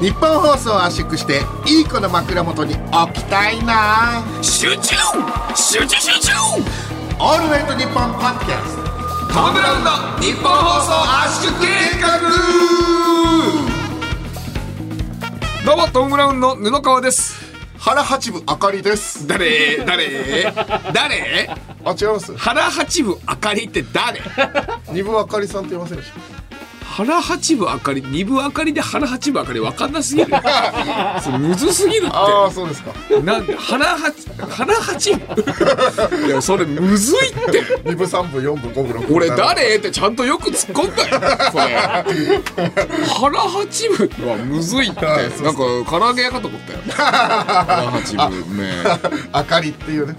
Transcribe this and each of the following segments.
日本放送を圧縮していい子の枕元に置きたいな。集中！集中！集中！オールナイトニッポンポッドキャスト。トム・ブラウンの日本放送圧縮計画！どうもトム・ブラウンの布川です。原八部あかりです。誰？誰？誰？あ違います。原八部あかりって誰？二部あかりさんって言いませんでし原八部あかり二部あかりで原八部あかりわかんなすぎる それむずすぎるたああっそうですか。てなんで原八原八部いやそれむずいって。二部三部四部五部六部俺誰？ってちゃんとよく突っ込んだよ。それ。腹八分はむずいって。なんか唐揚げ屋かと思ったよ。腹八分目あかりっていうね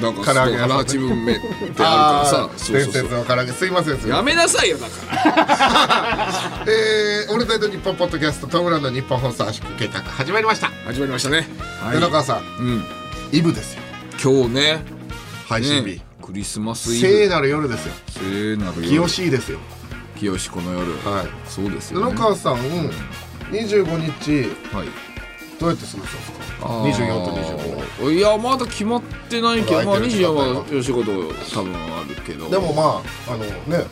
なんか唐揚げ腹八分目ってあるからさ。そう伝そうそう。説の唐揚げ。すいませんすいません。やめなさいよだから。えー、オールナイトニッポンポッドキャストトムランの日本放送圧縮計画始まりました。始まりましたね。はい。布川さんうん。イブですよ。今日ね。配信日。ね。クリスマスイブ。聖なる夜ですよ。聖なる夜。清しいですよ。清この夜。はい。そうですよね。布川さん。25日はいどうやって過ごしたんですか？あー。24と25いやまだ決まってないけどまあ空い。てる時間帯24は仕事多分あるけど。でもまああのね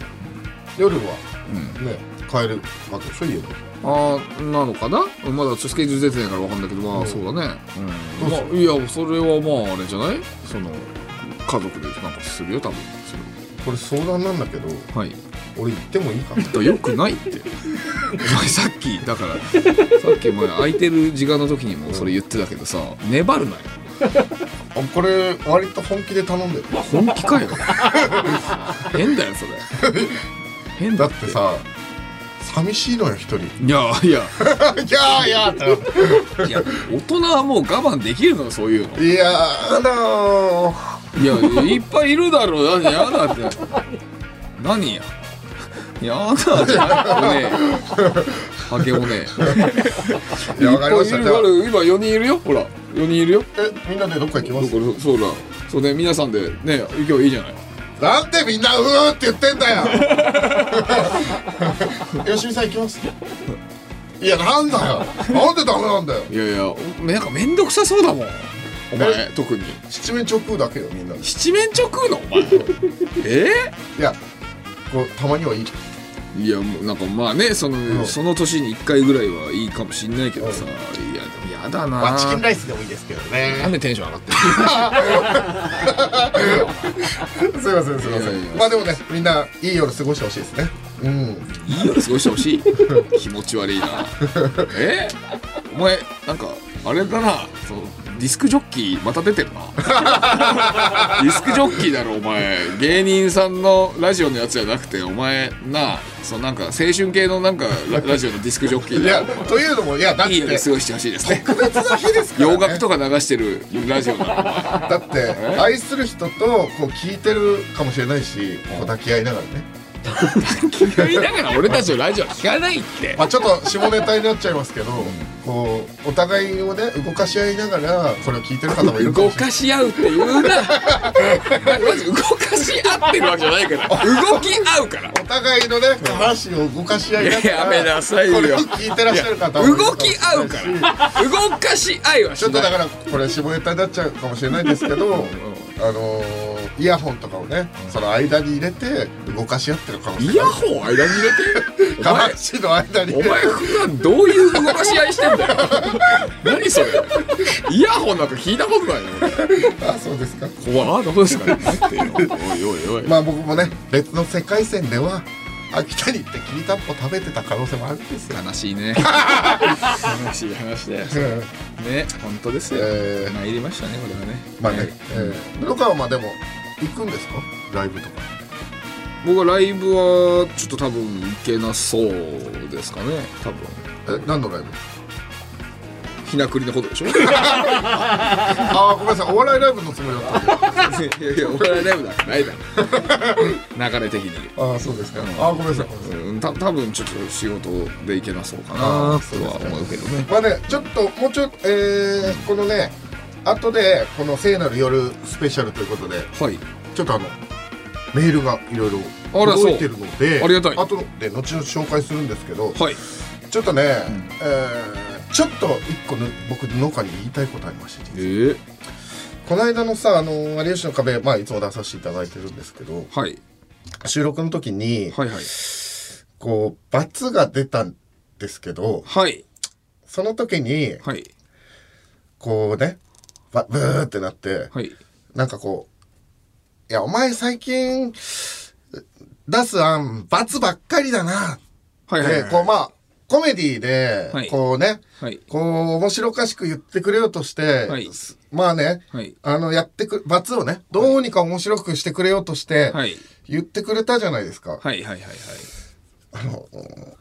夜はね帰るわけでしょ家で。ああなのかな？まだスケジュール出てないからわかんないけどまあそうだね。うん。まあいやそれはまああれじゃない？その家族でなんかするよ多分これ相談なんだけどはい。俺行ってもいいかな？よくないって。お前さっきだからさっきお前空いてる時間の時にもそれ言ってたけどさ粘るなよ。あこれ割と本気で頼んでる。本気かよ。変だよそれ。変だだってさ寂しいのよ一人。いやいや。いやーいやー。っていや大人はもう我慢できるのよそういうの。いやーだーいやいっぱいいるだろう何やだって。何や？やだ。じゃなねハゲもねいやわかりました。今4人いるよ。ほら。4人いるよ。えみんなでどっか行きます？そうだ。そうね皆さんでね今日いいじゃない。なんでみんなうーって言ってんだよ。吉見さん行きます？いやなんだよ。なんでダメなんだよ。いやいやおなんか面倒くさそうだもんお前。え特に。七面直だけよみんなで七面鳥食うの？お前。え？いやこうたまにはいいいやもうなんかまあねその、ん。その年に1回ぐらいはいいかもしんないけどさ、いやでもやだな。まあチキンライスでもいいですけどね。なんでテンション上がってるすいません。すいませんまあでもねみんないい夜過ごしてほしいですね。うん。いい夜過ごしてほしい？気持ち悪いな。え？お前なんかあれだな。そのディスクジョッキーまた出てるな。ディスクジョッキーだろお前。芸人さんのラジオのやつじゃなくてお前なそのなんか青春系のなんかララジオのディスクジョッキーいやだというのもいやだって。いい夜過ごしてほしいですね。特別な日ですから、ね、洋楽とか流してるラジオだろだって愛する人とこう聞いてるかもしれないしこう抱き合いながらね言いながら俺たちのラジオ聞かないって。まあちょっと下ネタになっちゃいますけど、こうお互いをね動かし合いながらこれを聞いてる方もいるか動もしれない。かし合うって言うな。まず動かし合ってるわけじゃないから。動き合うから。お互いのね下半身を動かし合いながらやめなさいよ。これを聞いてらっしゃる方もいるか動もしれないしき合うから。動かし合いはしない。ちょっとだからこれ下ネタになっちゃうかもしれないんですけどあのーイヤホンとかをねその間に入れて動かし合ってるかもしれないイヤホン間に入れて？お下半前身の間に。お前普段どういう動かし合いしてんだよ。何それ？イヤホンなんか聞いたことないよ あそうですか。俺怖あどうですかね？おいおいおい。まあ僕もね別の世界線では秋田に行ってきりたんぽ食べてた可能性もあるんですよ、悲しいね。悲しい話だよ。うん。ね本当ですよ、えー。参りましたねこれはね。まあね、はいえー、布川はでも行くんですか？ライブとか。僕はライブはちょっと多分行けなそうですかね。多分。え何のライブ？ひなくりのことでしょ？い ああごめんなさい。お笑いライブのつもりだったんで。やいや俺はライブだないだろ。流れ的に。ああそうですか、ああごめんなさい。うんた多分ちょっと仕事で行けなそうかあなとは思うけどね。まあねちょっともうちょっとえー、このね後でこの聖なる夜スペシャルということではい。ちょっとあのメールがいろいろ届いてるのでありがたい。後で後々紹介するんですけどはい。ちょっとね、えーちょっと一個の僕農家に言いたいことありましてえー、この間のさあの「有吉の壁」まあいつも出させていただいてるんですけどはい。収録の時にはいはい。こう罰が出たんですけどはい。その時にはい。こうねばブーってなってはい。なんかこう「いやお前最近出す案罰ばっかりだな」はいはいでこうまあコメディではい。こうね、はい。こう面白おかしく言ってくれようとして、はい。すまあねはい。あのやってく罰をねどうにか面白くしてくれようとしてはい。言ってくれたじゃないですか、はいはいはいはい。あのうん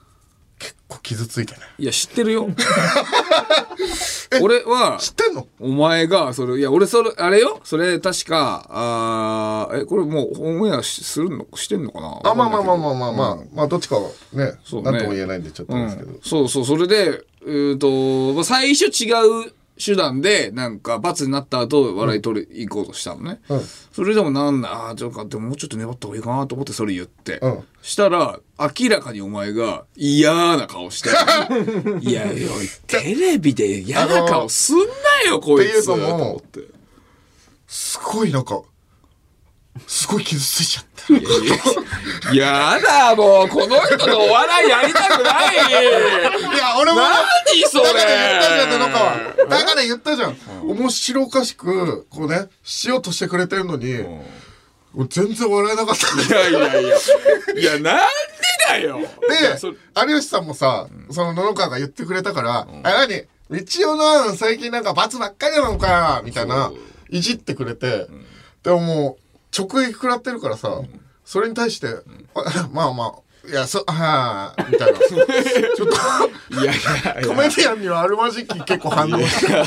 結構傷ついてねい？や知ってるよ。俺は知ってんの？お前がそれいや俺それあれよ？それ確かあーえこれもうオンエアしするの？してんのかな？あまあまあまあまああまあまあ、まあどっちかはねそうね。なんとも言えないんでちょっとですけど、うん、そうそうそれでうーんとまあ最初違う手段でなんか罰になった後笑い取り行こうとしたのね、うん。それでもなんだあーちょっとでももうちょっと粘った方がいいかなと思ってそれ言って、うん。したら明らかにお前が嫌な顔して 「いやいやテレビで嫌な顔すんなよこいつ」とっていうのも思って。すごいなんかすごい傷ついちゃった。い ややだもうこの人とお笑いやりたくない。いや俺も何それ。だから言ったじゃんだから言ったじゃん、面白おかしくこうねしようとしてくれてるのに、俺全然笑えなかった。いやいやいや。いやなんでだよ。で有吉さんもさ、その布川が言ってくれたから「あ何？道夫の案最近なんか罰ばっかりなのか」みたいないじってくれて、でももう直撃食らってるからさ、それに対して「あ まあまあいやそ はあ」みたいな。ちょっといやいやいコメディアンにはあるまじき結構反応。しててよ。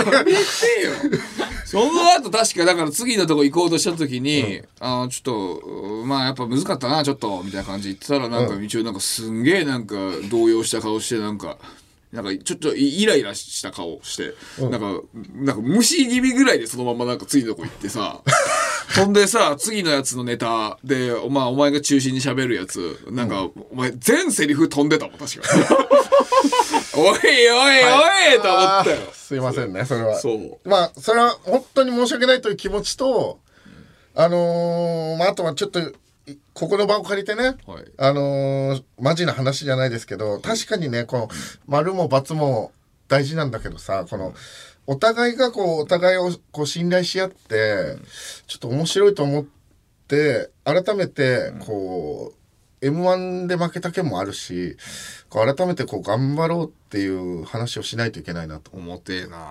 その後確かだから次のとこ行こうとした時に、あのちょっとうまあやっぱ難かったなちょっとみたいな感じで言ってたらなんか道をなんかすんげえなんか動揺した顔してなんか。なんかちょっとイライラした顔して、なんか、なんか虫気味ぐらいでそのままなんか次のとこ行ってさ、ほんでさ、次のやつのネタで、お前、お前が中心に喋るやつ、なんか、お前全セリフ飛んでたもん、確かに。おいおいおい、と思ったよ。すいませんねそれはそう。まあそれは本当に申し訳ないという気持ちとあのーまああとはちょっといここの場を借りてね、はい。あのーマジな話じゃないですけど確かにねこの丸も×も大事なんだけどさこのお互いがこうお互いをこう信頼し合ってちょっと面白いと思って改めてこう m 1で負けた件もあるし改めてこう頑張ろうっていう話をしないといけないなと。重てえな。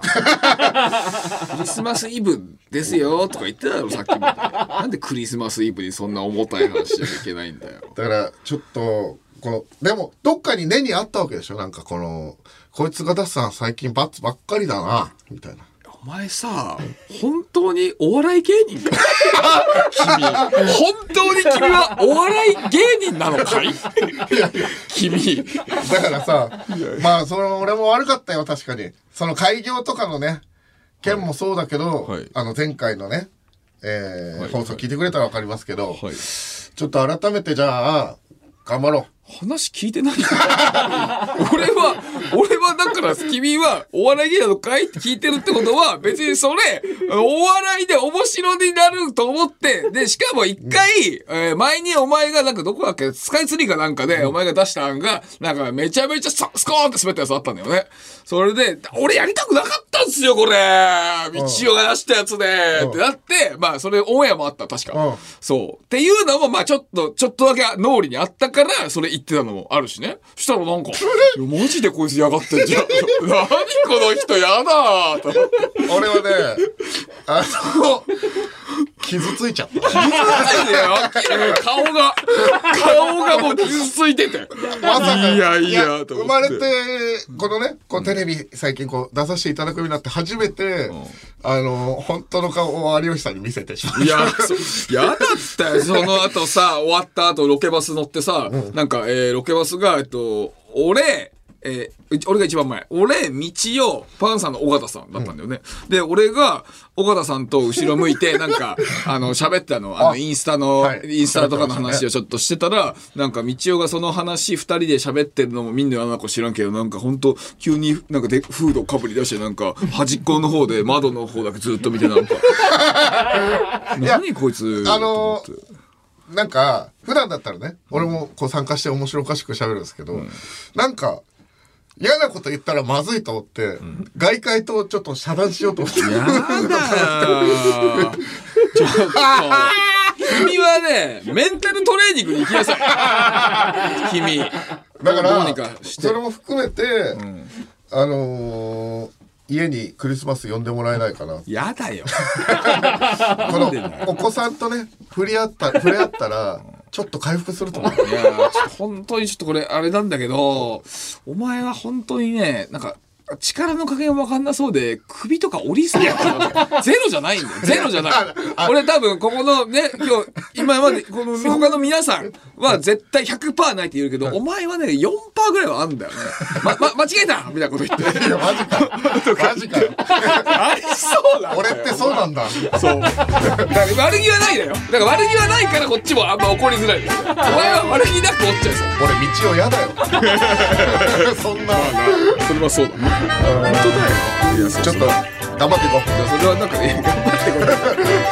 クリスマスイブですよとか言ってただろさっきみたいななんでクリスマスイブにそんな重たい話しちゃいけないんだよ。だからちょっとこのでもどっかに根にあったわけでしょなんかこのこいつが出すのは最近バツばっかりだなみたいなお前さ本当にお笑い芸人か？君。本当に君はお笑い芸人なのかい？君。だからさまあその俺も悪かったよ確かに。その開業とかのね件もそうだけど、はい。あの前回のね、えーはい。放送聞いてくれたら分かりますけど、はい。ちょっと改めてじゃあ頑張ろう話聞いてないよ。俺は、俺はだから君はお笑い芸人なのかいって聞いてるってことは別にそれ、お笑いで面白になると思って、で、しかも一回、えー前にお前がなんかどこだっけ、スカイツリーかなんかでお前が出した案が、なんかめちゃめちゃススコーンって滑ったやつあったんだよね。それで、俺やりたくなかったんすよ、これ。道夫が出したやつで。うん。ってなって、まあそれオンエアもあった、確か。うん。そう。っていうのも、まあちょっと、ちょっとだけ脳裏にあったから、それ言ってたのもあるしね。したらなんか、マジでこいつ嫌がってんじゃん。何この人嫌だーと思って。俺はねあの傷ついちゃった傷ついてよ。明らかに顔が、顔がもう傷ついてて。まさかいやいや、と思。生まれてこのねこうテレビ最近こう出させていただくようになって初めて、あの本当の顔を有吉さんに見せてしまっいや、そやだったよ。その後さ、終わった後、ロケバス乗ってさ、なんか、えーロケバスが、えっと、俺、えー俺が一番前。俺、道を、パンさんの尾形さんだったんだよね。で、俺が、尾形さんと後ろ向いて、なんか、あの、喋ってたの、あの、インスタの、はい。インスタとかの話をちょっとしてたら、なんか、道夫がその話二人で喋ってるのもみんななんか知らんけど、なんか本当急になんかでフードかぶり出して、なんか、端っこの方で窓の方だけずっと見て、なんか、何こいつ、あのーなんか普段だったらね俺もこう参加して面白おかしく喋るんですけど、なんか嫌なこと言ったらまずいと思って、外界とちょっと遮断しようと思ってやだよちょっと。君はね、メンタルトレーニングに行きなさい。君。だからどうにかして。それも含めて、あのー家にクリスマス呼んでもらえないかなやだよ。このお子さんとね触れ合った触れ合ったらちょっと回復すると思う。いやーちょっと本当にちょっとこれあれなんだけど、お前は本当にね、なんか、力の加減わかんなそうで、首とか折りそうだったゼロじゃないんだよ。ゼロじゃない。俺多分、ここのね、今日、今まで、この他の皆さんは絶対100%ないって言うけど、お前はね、4%ぐらいはあるんだよね。ま、ま、間違えた？みたいなこと言って。いやマジか マジかよありそうだ。俺ってそうなんだそう。だから悪気はないだよ。だから悪気はないからこっちもあんま怒りづらい。お前は悪気なく折っちゃいそう。俺道を嫌だよ そんなそれはそうだ。本当だよ。いや、ちょっと頑張っていこう。いやそれはなんかね、頑張ってこれ。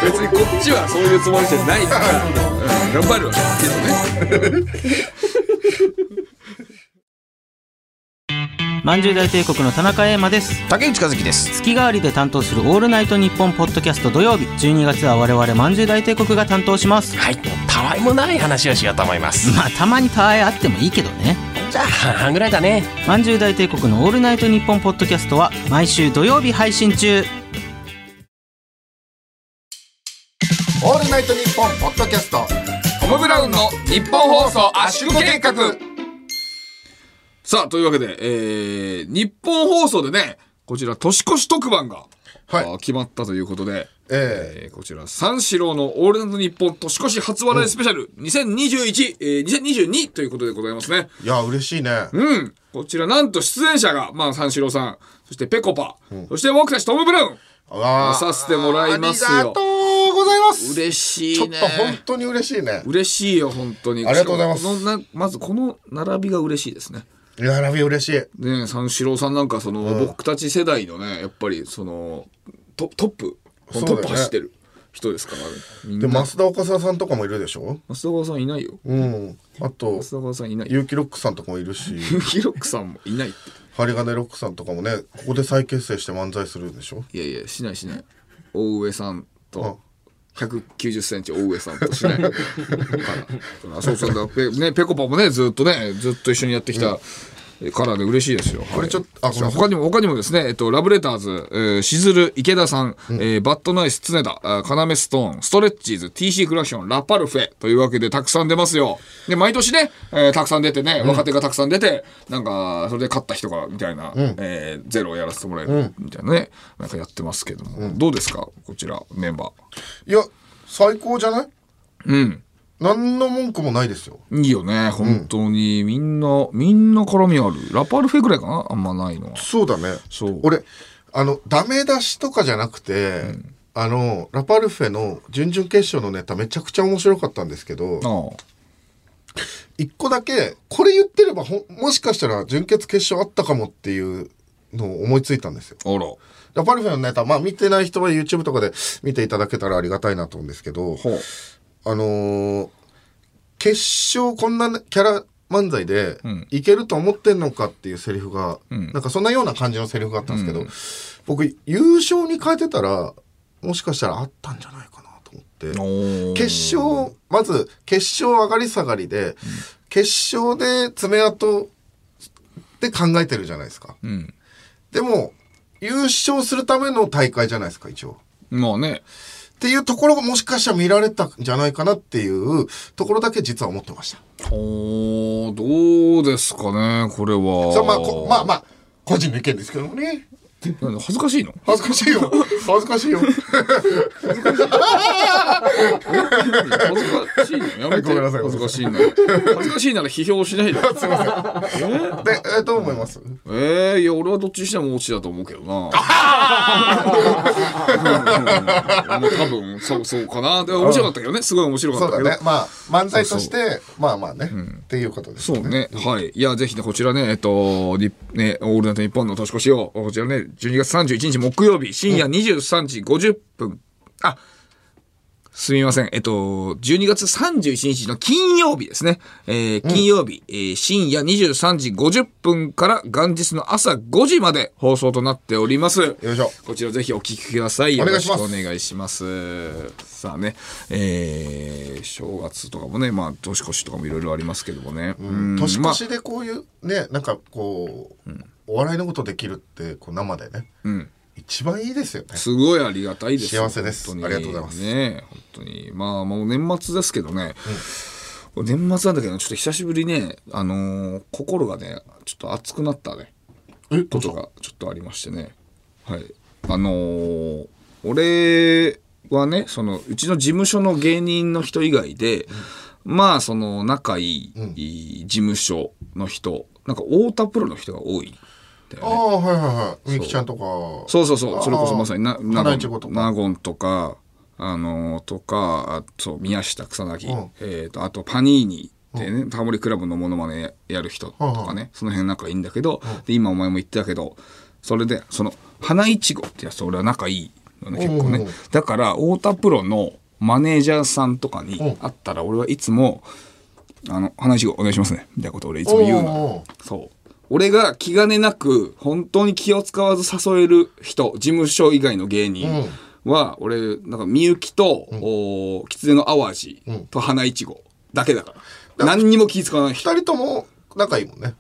別にこっちはそういうつもりじゃないから、うん。頑張るわ。けどね。まんじゅう大帝国の田中英馬です。竹内和樹です。月替わりで担当する「オールナイトニッポン」ポッドキャスト土曜日。12月は我々まんじゅう大帝国が担当します。はい。たわいもない話をしようと思います。まあたまにたわいあってもいいけどねじゃあ。半々ぐらいだね。まんじゅう大帝国の「オールナイトニッポン」ポッドキャストは毎週土曜日配信中。オールナイトニッポンポッドキャスト。トム・ブラウンの日本放送圧縮計画。さあ、というわけで、えー、日本放送でね、こちら年越し特番が、はい。決まったということで、ええ。ーこちら三四郎のオールナイトニッポン年越し初笑いスペシャル2021、えー、2022ということでございますね。いや嬉しいね。うん。こちらなんと出演者が、まあ三四郎さん、そしてぺこぱ、そして僕たちトム・ブラウン、わ出させてもらいますよ。ありがとうございます。嬉しいね。ちょっと本当に嬉しいね。嬉しいよ、本当に。ありがとうございます。このなまずこの並びが嬉しいですね。並び嬉しい。ね三四郎さんなんかその、僕たち世代のねやっぱりそのトトップ、そうだよね。トップ走ってる人ですから、ね、でな。増田岡澤さんとかもいるでしょ？増田川さんいないよ。うん。あと増田川さんいない。結城ロックさんとかもいるし。ヒロックさんもいないって。針金ロックさんとかもねここで再結成して漫才するんでしょ？いやいやしないしない。大上さんと190センチ大上さんとしない。か そうそうだペ,、ね、ペコパもねずっとねずっと一緒にやってきた、からで嬉しいですよ。これちょっとあごめんなさい。他にも、他にもですね、えっと、ラブレターズ、えーしずる、池田さん、えーバッドナイス、常田、あカナメストーン、ストレッチーズ、TC クラクション、ラパルフェというわけでたくさん出ますよ。で、毎年ね、えーたくさん出てね、若手がたくさん出て、なんか、それで勝った人が、みたいな、えーゼロをやらせてもらえる、みたいなね、なんかやってますけども、どうですかこちら、メンバいや最高じゃない？ー。うん。何の文句もないですよいいよね、本当に。みんな、みんな絡みある。ラパルフェぐらいかなあんまないのは。そうだねそう俺あのダメ出しとかじゃなくて、あのラパルフェの準々決勝のネタめちゃくちゃ面白かったんですけどああ。一個だけこれ言ってればほんもしかしたら準決決勝あったかもっていうのを思いついたんですよ。あら。ラパルフェのネタまあ見てない人は YouTube とかで見ていただけたらありがたいなと思うんですけどほう。あのー決勝こんなキャラ漫才でんいけると思ってんのかっていうセリフが、んなんかそんなような感じのセリフがあったんですけど、僕優勝に変えてたらもしかしたらあったんじゃないかなと思って。決勝まず決勝上がり下がりで、決勝で爪痕で考えてるじゃないですか。うん。でも優勝するための大会じゃないですか一応。まあね。っていうところがもしかしたら見られたんじゃないかなっていうところだけ実は思ってました。おどうですかね、これは。まあこまあまあ個人の意見ですけどもね。なんで恥ずかしいの。恥ずかしいよ。恥ずかしいよ。恥ずかしいの。やめて。ごめんなさい。恥ずかしいな恥ずかしいなら批評しないで。でえ？どう思います？えー、いや俺はどっちにしても落ちだと思うけどな。多分そうそうかな。で面白かったけどね。すごい面白かったけど。だね。まあ漫才としてまあまあね。っていうことですそうね。はい。いや、ぜひね、こちらね、えっと、にね、オールナイトニッポンの年越しを、こちらね、12月31日木曜日、深夜23時50分、あ、すみません。えっと、12月31日の金曜日ですね。えー金曜日、えー深夜23時50分から元日の朝5時まで放送となっております。よいしょこちらぜひお聞きください。よろしくお願いします。さあね、えー正月とかもね、まあ、年越しとかもいろいろありますけどもね。うん年まあ越しでこういうねなんかこうお笑いのことできるってこう生でねうん。一番いいですよね。すごいありがたいですよ幸せです。本当に。ありがとうございます。ね本当に。まあもう年末ですけどね、年末なんだけどちょっと久しぶりねあのー心がねちょっと熱くなったね。えことがちょっとありましてね。はい。あのー俺はねそのうちの事務所の芸人の人以外で、まあその仲いい事務所の人なんか太田プロの人が多いんだよね。ああはいはいはい。みゆきちゃんとか。そうそうそう、それこそまさにな、花ナいちごとか。ナゴンとか、あのーとか、あと、宮下草薙、うん。えっ、と、あと、パニーニってね、タモリクラブのモノマネやる人とかね、その辺仲いいんだけど、で、今お前も言ってたけど、それで、その、花いちごってやつと俺は仲いいのね、結構ね。だから、太田プロのマネージャーさんとかにうん。会ったら、俺はいつも、あの、花いちごお願いしますね、みたいなことを俺いつも言うの。そう。俺が気兼ねなく、本当に気を使わず誘える人、事務所以外の芸人は、俺、なんか、みゆきと、お狐の淡路と花いちごだけだから。何にも気使わない人。二人とも仲いいもんね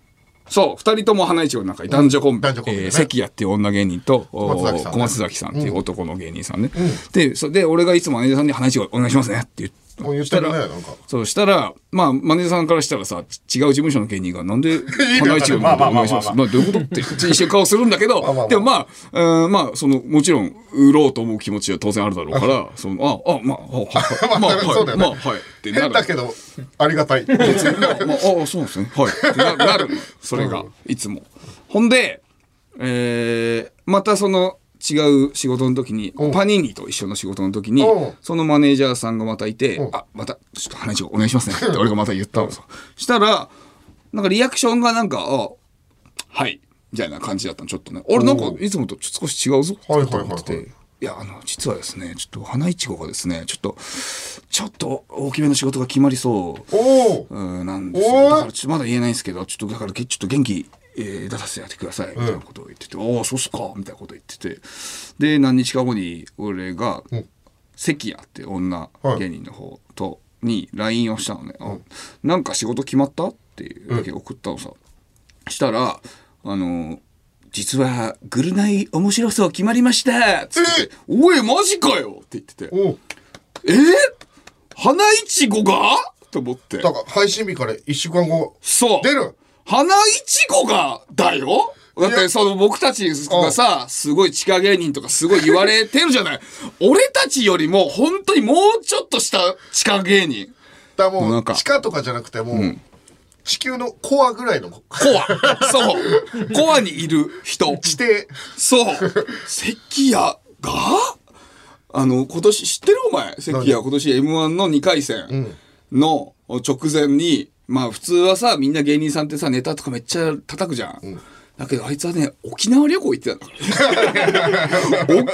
そう、二人とも花いちごの中に男女コンビ。男女コンビでねえー関谷っていう女芸人と、お小松崎さんね小松崎さんっていう男の芸人さんね。で、それで、俺がいつもマネージャーさんに花いちごお願いしますねって言って。もう言ってるねなんかそうしたら、まあ、マネージャーさんからしたらさ、違う事務所の芸人が、なんで、花一番のことお願いします。まあ、どういうことって、一瞬顔するんだけど まあまあまあ、でもまあ、うんまあ、その、もちろん、売ろうと思う気持ちは当然あるだろうから、その、あ、あ、まあ、あはい、まあ、はい、ねまあ、はい、ってなる。変だけどありがたいまあ、まあ、ああ、そうですね。はい。ってななるの。それが、いつも。ほんで、えー、またその、違う仕事の時に、うんパニーニと一緒の仕事の時にうん、そのマネージャーさんがまたいてう、んあ、また、ちょっと話をお願いしますね。って 俺がまた言ったのさ。したら、なんかリアクションがなんか、あ、はい。みたいな感じだったの、ちょっとね。俺なんか、いつもとちょっと少し違うぞ。はいはいはいはいと思ってていや、あの、実はですね、ちょっと花いちごがですね、ちょっと、ちょっと大きめの仕事が決まりそう。うんなんですよだからちょっとまだ言えないんですけどちょっとだからけちょっと元気、えー出させてやってくださいみたいなことを言ってて「ああそうっすか」みたいなことを言ってて。で何日か後に俺がうん。関谷って女はい。芸人の方とに LINE をしたのね、あなんか仕事決まった?」っていうだけ送ったのさ、したらあの実はぐるナイ面白そう決まりました！っつってて「おいマジかよ!」って言ってて。お「え？ー、花いちごが?」と思って。だから配信日から一週間後。そう。出る花いちごがだよ？だってその僕たちがさ、すごい地下芸人とかすごい言われてるじゃない。俺たちよりも本当にもうちょっとした地下芸人。だからもなんかう地下とかじゃなくてもう地球のコアぐらいのコア。そう。コアにいる人。地底そう。関谷が？あの、今年知ってるお前？関谷今年 M1 の2回戦の直前に、まあ普通はさ、みんな芸人さんってさ、ネタとかめっちゃ叩くじゃん。だけどあいつはね、沖縄旅行行ってたんだから。沖縄旅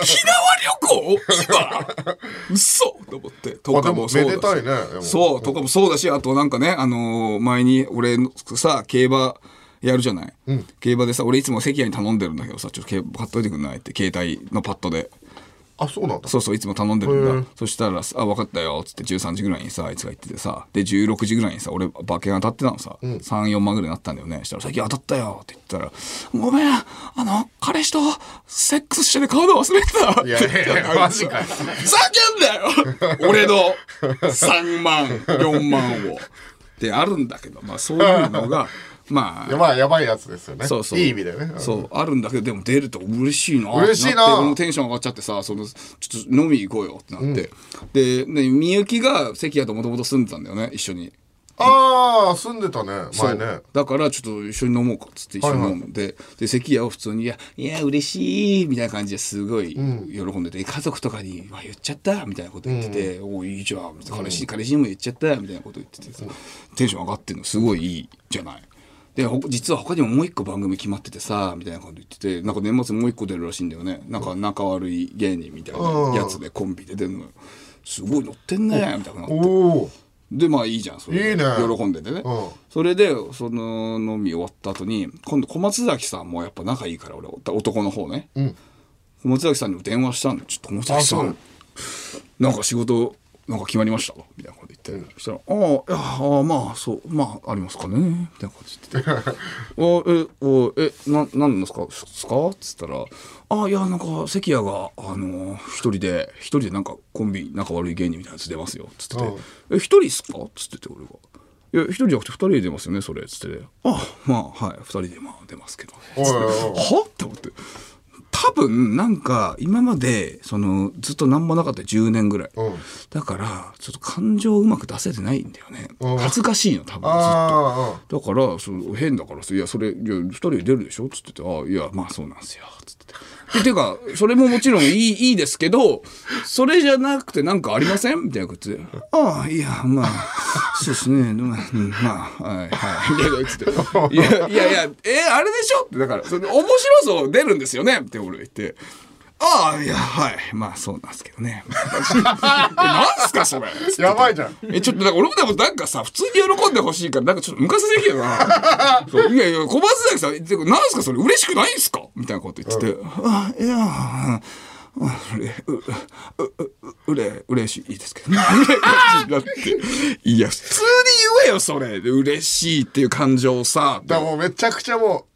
行？今嘘と思って。とかもそうだし。めでたいねそう、とかもそうだし、あとなんかね、あのー前に俺のさ、競馬やるじゃない、競馬でさ、俺いつも関谷に頼んでるんだけどさ、ちょっと競馬買っといてくんない？って、携帯のパッドで。あそうなんだそうそう、いつも頼んでるんだ。そしたらさ、あ、分かったよ、つって13時ぐらいにさ、あいつが言っててさ、で、16時ぐらいにさ、俺、馬券当たってたのさ、3、4万ぐらいになったんだよね。したら、最近当たったよ、って言ったら、ごめん、あの、彼氏とセックスしててカード忘れてた。いやいやいやマジかよふざけんなよ俺の3万、4万を。ってあるんだけど、まあそういうのが、まあ。いやまあやばいやつですよね。そうそう。いい意味でね。そうあるんだけどでも出ると嬉しいな。嬉しいな。テンション上がっちゃってさそのちょっと飲み行こうよってなって、でねみゆきが関谷ともともと住んでたんだよね一緒に。ああ住んでたね前ね。だからちょっと一緒に飲もうかっつって一緒に飲んで、で関谷は普通に「いやいや嬉しい」みたいな感じですごい喜んでて、家族とかに「わ言っちゃった」みたいなこと言ってて「おいいじゃん」彼氏彼氏にも言っちゃった」みたいなこと言っててさ、テンション上がってるのすごいいいじゃない。でほ実は他にももう一個番組決まっててさみたいなこと言っててなんか年末もう一個出るらしいんだよね。なんか仲悪い芸人みたいなやつでコンビで出るのよ。すごい乗ってんねみたいななって。でまあいいじゃんそれで。いいね。喜んでてね、うん。それでその飲み終わった後に今度小松崎さんもやっぱ仲いいから俺男の方ね、ん。小松崎さんにも電話したの。ちょっと小松崎さん。なんか仕事なんか決まりました？みたいなこと言って、そしたら「ああまあそうまあありますかね」みたいなこと言ってて「おえおえななんですか？ですか?」っつったら「ああいやなんか関谷があの一人で一人でなんかコンビ仲悪い芸人みたいなやつ出ますよ」っつってて「え一人っすか?」っつってて俺が。いや一人じゃなくて二人で出ますよねそれ。っつってあまあはい。二人でまあ出ますけど。は？って思って多分なんか今までそのずっと何もなかった10年ぐらい、うんだからちょっと感情をうまく出せてないんだよね、うん恥ずかしいの多分ずっと。あだからその変だからさ「いやそれいや2人で出るでしょ?」っつってて「あいやまあそうなんですよ」つってて。っ ていうかそれももちろんいいいいですけどそれじゃなくてなんかありません？みたいなこと。で「ああいやまあ そうですね。まあ、はいはい」みたいな言って「いやいやいやえあれでしょ?」ってだからそれ面白そう出るんですよね？って俺言って。ああいやはい。まあそうなんですけどね。えなんすかそれ？あ やばいじゃん。え、ちょっと、なんか俺もでもなんかさ、普通に喜んでほしいから、なんかちょっとムカついてきてるな。そういやいや、小松崎さん、なんすかそれ？嬉しくないんすか？みたいなこと言ってて、あ、いや、あうれ、う、う、う、うれ、嬉しいですけどね。だって、いや、普通に言えよ、それ。で嬉しいっていう感情をさ。だからもうめちゃくちゃも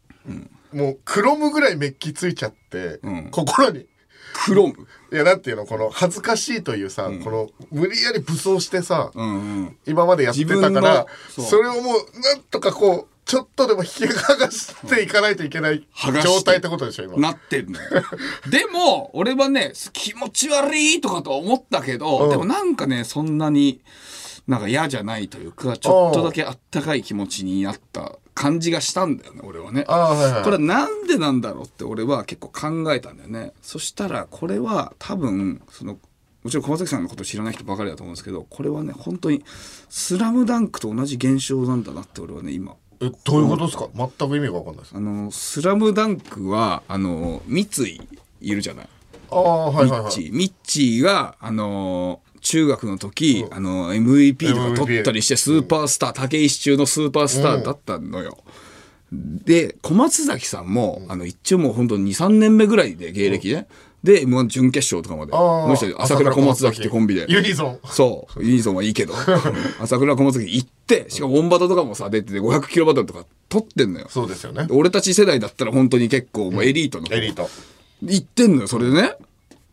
う、もうクロムぐらいメッキついちゃって、心にクロム。いやなんていうの？この恥ずかしいというさ、この無理やり武装してさ、うんうん。今までやってたからそれをもうなんとかこうちょっとでも引き剥がしていかないといけない状態ってことでしょ今なってんのよ。でも、俺はね、気持ち悪いとかとは思ったけど、うんでもなんかね、そんなに、なんか嫌じゃないというか、ちょっとだけあったかい気持ちになった感じがしたんだよね、俺はね。はいはいこれはなんでなんだろうって俺は結構考えたんだよね。そしたら、これは多分、その、もちろん小松崎さんのこと知らない人ばかりだと思うんですけど、これはね、本当に、スラムダンクと同じ現象なんだなって俺はね、今、えどういうことですか？全く意味が分かんないですあの、スラムダンクは、あの、三井いるじゃない？ああはいはいはいミッチー。ミッチーが、あのー中学の時、あの、MVP とか取ったりして、スーパースター、竹石中のスーパースターだったのよ。で、小松崎さんも、あの、一応もう本当に2、3年目ぐらいで芸歴ね。で、M1 準決勝とかまで。あこの人、朝倉小松崎ってコンビで。ユニゾンそう。ユニゾンはいいけど。朝倉小松崎行って、しかもオンバトとかもさ、出てて500キロバトルとか取ってんのよ。そうですよね俺たち世代だったら本当に結構もうエリートの、エリート行ってんのよ、それでね。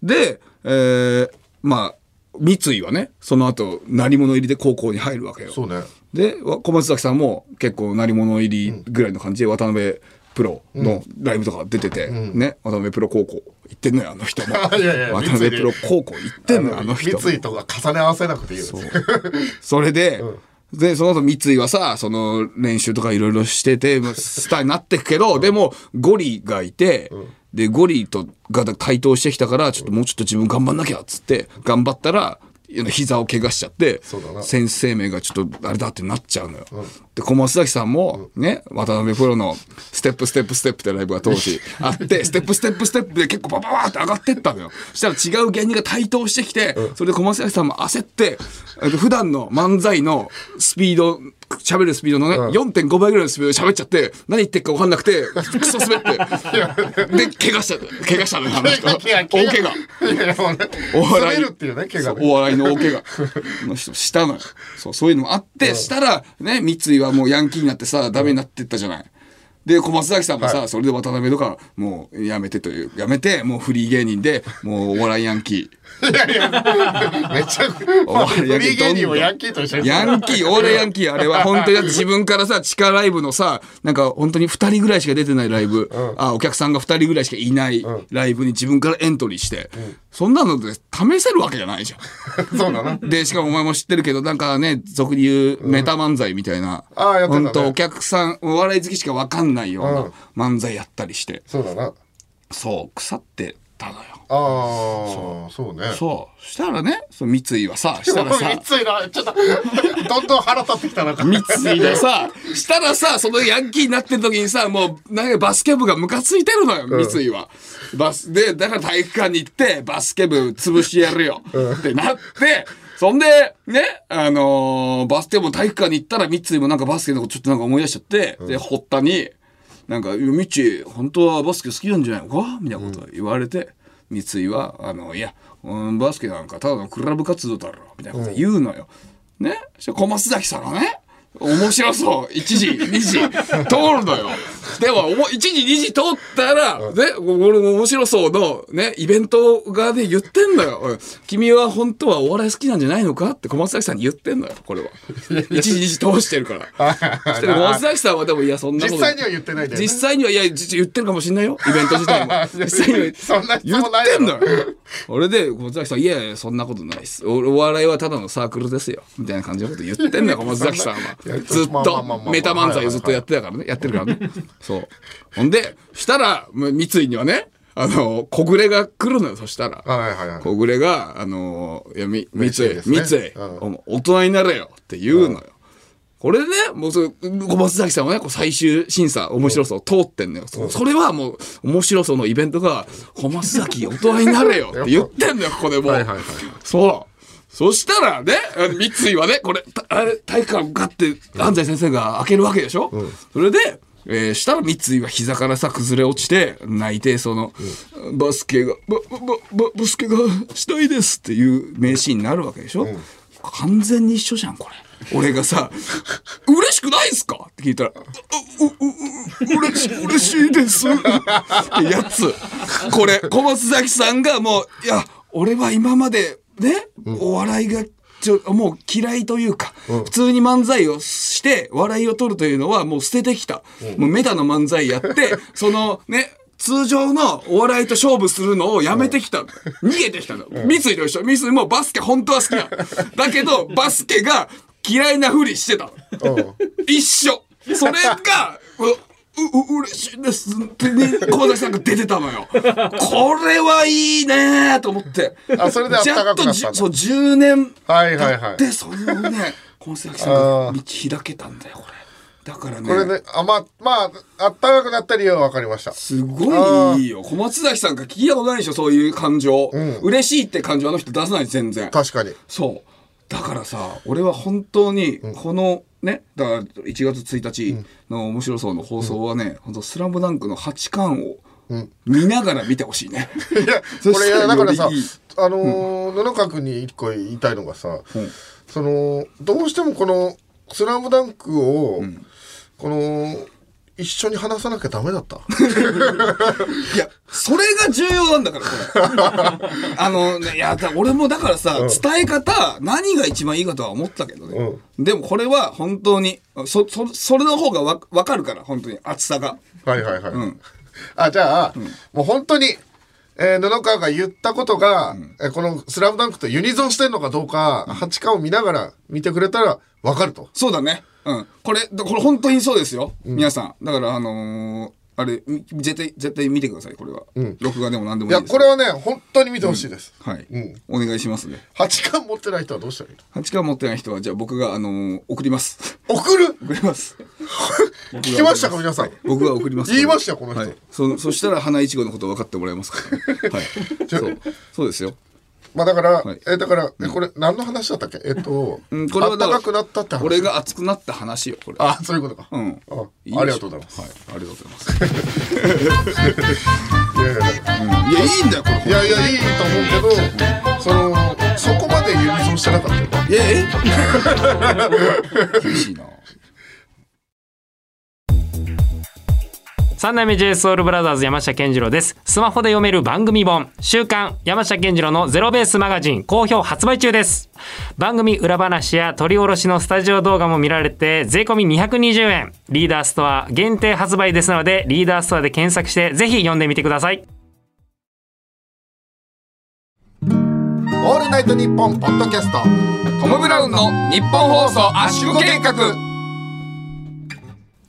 で、えー、まあ、三井はね、その後、鳴り物入りで高校に入るわけよ。そうね。で、わ小松崎さんも結構鳴り物入りぐらいの感じで渡辺プロのライブとか出てて、ね、渡辺プロ高校行ってんのよ、あの人も。いやいや渡辺プロ高校行ってんのよ、あの人も。三井とか重ね合わせなくていいよ。それで、で、その後三井はさ、その練習とかいろいろしてて、まあスターになってくけど、でもゴリがいて、で、ゴリとが台頭してきたから、ちょっともうちょっと自分頑張んなきゃっつって、頑張ったら、膝を怪我しちゃって選手生命がちょっとあれだってなっちゃうのよ。で小松崎さんもね、渡辺プロの「ステップステップ ステップ」ってライブが当時あってステップステップステップで結構バババーって上がってったのよ。そしたら違う芸人が台頭してきて、それで小松崎さんも焦ってえっと普段の漫才のスピード喋るスピードのね、4.5倍ぐらいのスピードで喋っちゃって何言ってるか分かんなくてクソ滑って。で怪我した怪我したのよあの人。大怪我。お笑い。お笑いの大怪我。の人したのよ。そうそういうのもあって、したらね三井はもうヤンキーになってさダメになってったじゃない。で小松崎さんもさ、それで渡辺とかもうやめてというやめてもうフリー芸人でもうお笑いヤンキいやいや、めっちゃ、まあフリー芸人もヤンキーと一緒ーに。ヤンキーお笑いヤンキーあれは本当に自分からさ地下ライブのさなんか本当に2人ぐらいしか出てないライブ、あお客さんが2人ぐらいしかいないライブに自分からエントリーして、そんなので試せるわけじゃないじゃん。そうだな。で、しかもお前も知ってるけど、なんかね、俗に言うメタ漫才みたいな、あーやってたね本当お客さん、お笑い好きしかわかんないよううんな漫才やったりして、そうだな。そう、腐ってたのよ。ああ、そうね。そう。したらね、その三井はさ、したらさ、三井な、ちょっと、どんどん腹立ってきたな。三井でさ、したらさ、そのヤンキーになってる時にさ、もう、なんかバスケ部がムカついてるのよ、三井は。バス、で、だから体育館に行って、バスケ部潰してやるよ、ってなって、そんで、ね、あのーバスケ部の体育館に行ったら、三井もなんかバスケのことちょっとなんか思い出しちゃって、で、堀田に、なんか、いや三井、本当はバスケ好きなんじゃないのか？みたいなこと言われて、三井は、あの、いや、バスケなんかただのクラブ活動だろ、みたいなこと言うのよ。ね？そし小松崎さんがね、面白そう。1時、2時、通るのよ。でも、おも1時、2時通ったら、ね、俺も面白そうの、ね、イベント側で言ってんのよ。うん君は本当はお笑い好きなんじゃないのか？って小松崎さんに言ってんのよ、これは。1時、2時通してるから。そして小松崎さんはでも、いや、そんなこと。実際には言ってないんだよね実際には、いや、実言ってるかもしんないよ。イベント自体も。実際には。そんな質言ってんのよ。俺で、小松崎さん、いやいや、そんなことないっす。おお笑いはただのサークルですよ。みたいな感じのこと言ってんのよ、小 松崎さんは。ずっと、メタ漫才をずっとやってたからね。やってるからね。そう。ほんで、したら、三井にはね、あの、小暮が来るのよ、そしたら。はいはいはい。小暮が、あのいや、み、三井、ね三井、うん大人になれよって言うのよ。これでね、もうそれ、小松崎さんはね、こう最終審査、面白そう、通ってんのよ。そそれはもう、面白そうのイベントが、小松崎、大人になれよって 言ってんのよ、ここでもう。はいはいはいそう。そしたらね、三井はね、これ、たあれ、体育館向かって、安西先生が開けるわけでしょ、それで、えーしたら三井は膝からさ、崩れ落ちて、泣いて、その、バスケが、バ、バ、バ、バスケがしたいですっていう名シーンになるわけでしょ、完全に一緒じゃん、これ。俺がさ、嬉しくないっすか？って聞いたら、う、う、う、う、嬉しい、嬉しいです。ってやつ。これ、小松崎さんがもう、いや、俺は今まで、ね、お笑いが、ちょ、もう嫌いというか、普通に漫才をして、笑いを取るというのはもう捨ててきた。もうメタの漫才やって、そのね、通常のお笑いと勝負するのをやめてきたの。逃げてきたの。三井と一緒。三井もバスケ本当は好きなの。だけど、バスケが嫌いなふりしてたの。うん一緒。それが、う、う、う嬉しいですってね、小崎さんが出てたのよ。これはいいねーと思って。あそれであったかくなったんだじゃっとじそう、10年はいはいはい。で、それをね、小崎さんが道開けたんだよ、これ。だからね。これね、あ、まあ、まあ、あったかくなった理由は分かりました。すごいいいよ。小松崎さんが聞いたことないでしょ、そういう感情。ん嬉しいって感情あの人出さない、全然。確かに。そう。だからさ、俺は本当に、このね、だから1月1日の面白そうの放送はね、本当スラムダンクの8巻を見ながら見てほしいね。いや、これ、だからさあのー、野々川君に一個言いたいのがさ、うん。その、どうしてもこの、スラムダンクを、この、一緒に話さなきゃダメだった。いや、それが重要なんだから、これ。あのね、いや、だ俺もだからさ、伝え方、何が一番いいかとは思ったけどね。でもこれは本当に、そ、そ、それの方がわわかるから、本当に、厚さが。はいはいはい。んあ、じゃあ、もう本当に、えー、布川が言ったことが、えーこのスラムダンクとユニゾンしてんのかどうか、八巻を見ながら見てくれたら分かると。そうだね。うん。これ、これ本当にそうですよ。皆さん。だから、あのーあれ、み絶対、絶対見てください、これは。録画でも何でもいや、いいです。これはね、本当に見てほしいです。はい、うんお願いしますね。八巻持ってない人はどうしたらいいの？8巻持ってない人は、じゃあ僕が、あのー送ります。送る？送ります。聞きましたか皆さん？僕が送ります。言いましたよこの人はい。そ、そしたら、花いちごのこと分かってもらえますから、はい。そう。そうですよ。まあだから、はいえーだから、えこれ何の話だったっけ？えっと、うん、これはだ暖かくなったって話。俺が熱くなった話よ、これ。あ、そういうことか。うん。あいいありがとうございます。はい。ありがとうございます。いやいやいやいや、いいんだよ、これ。いやいや、いいと思うけど、その、そこまでユニゾンしてなかったよ。いや、え？厳しいな。三代目 j s o u l b r o t h e r s 山下健二郎です。スマホで読める番組本。週刊山下健二郎のゼロベースマガジン。好評発売中です。番組裏話や取り下ろしのスタジオ動画も見られて税込み220円。リーダーストア限定発売ですのでリーダーストアで検索してぜひ読んでみてください。オールナイトニッポンポッドキャスト。トム・ブラウンの日本放送圧縮計画。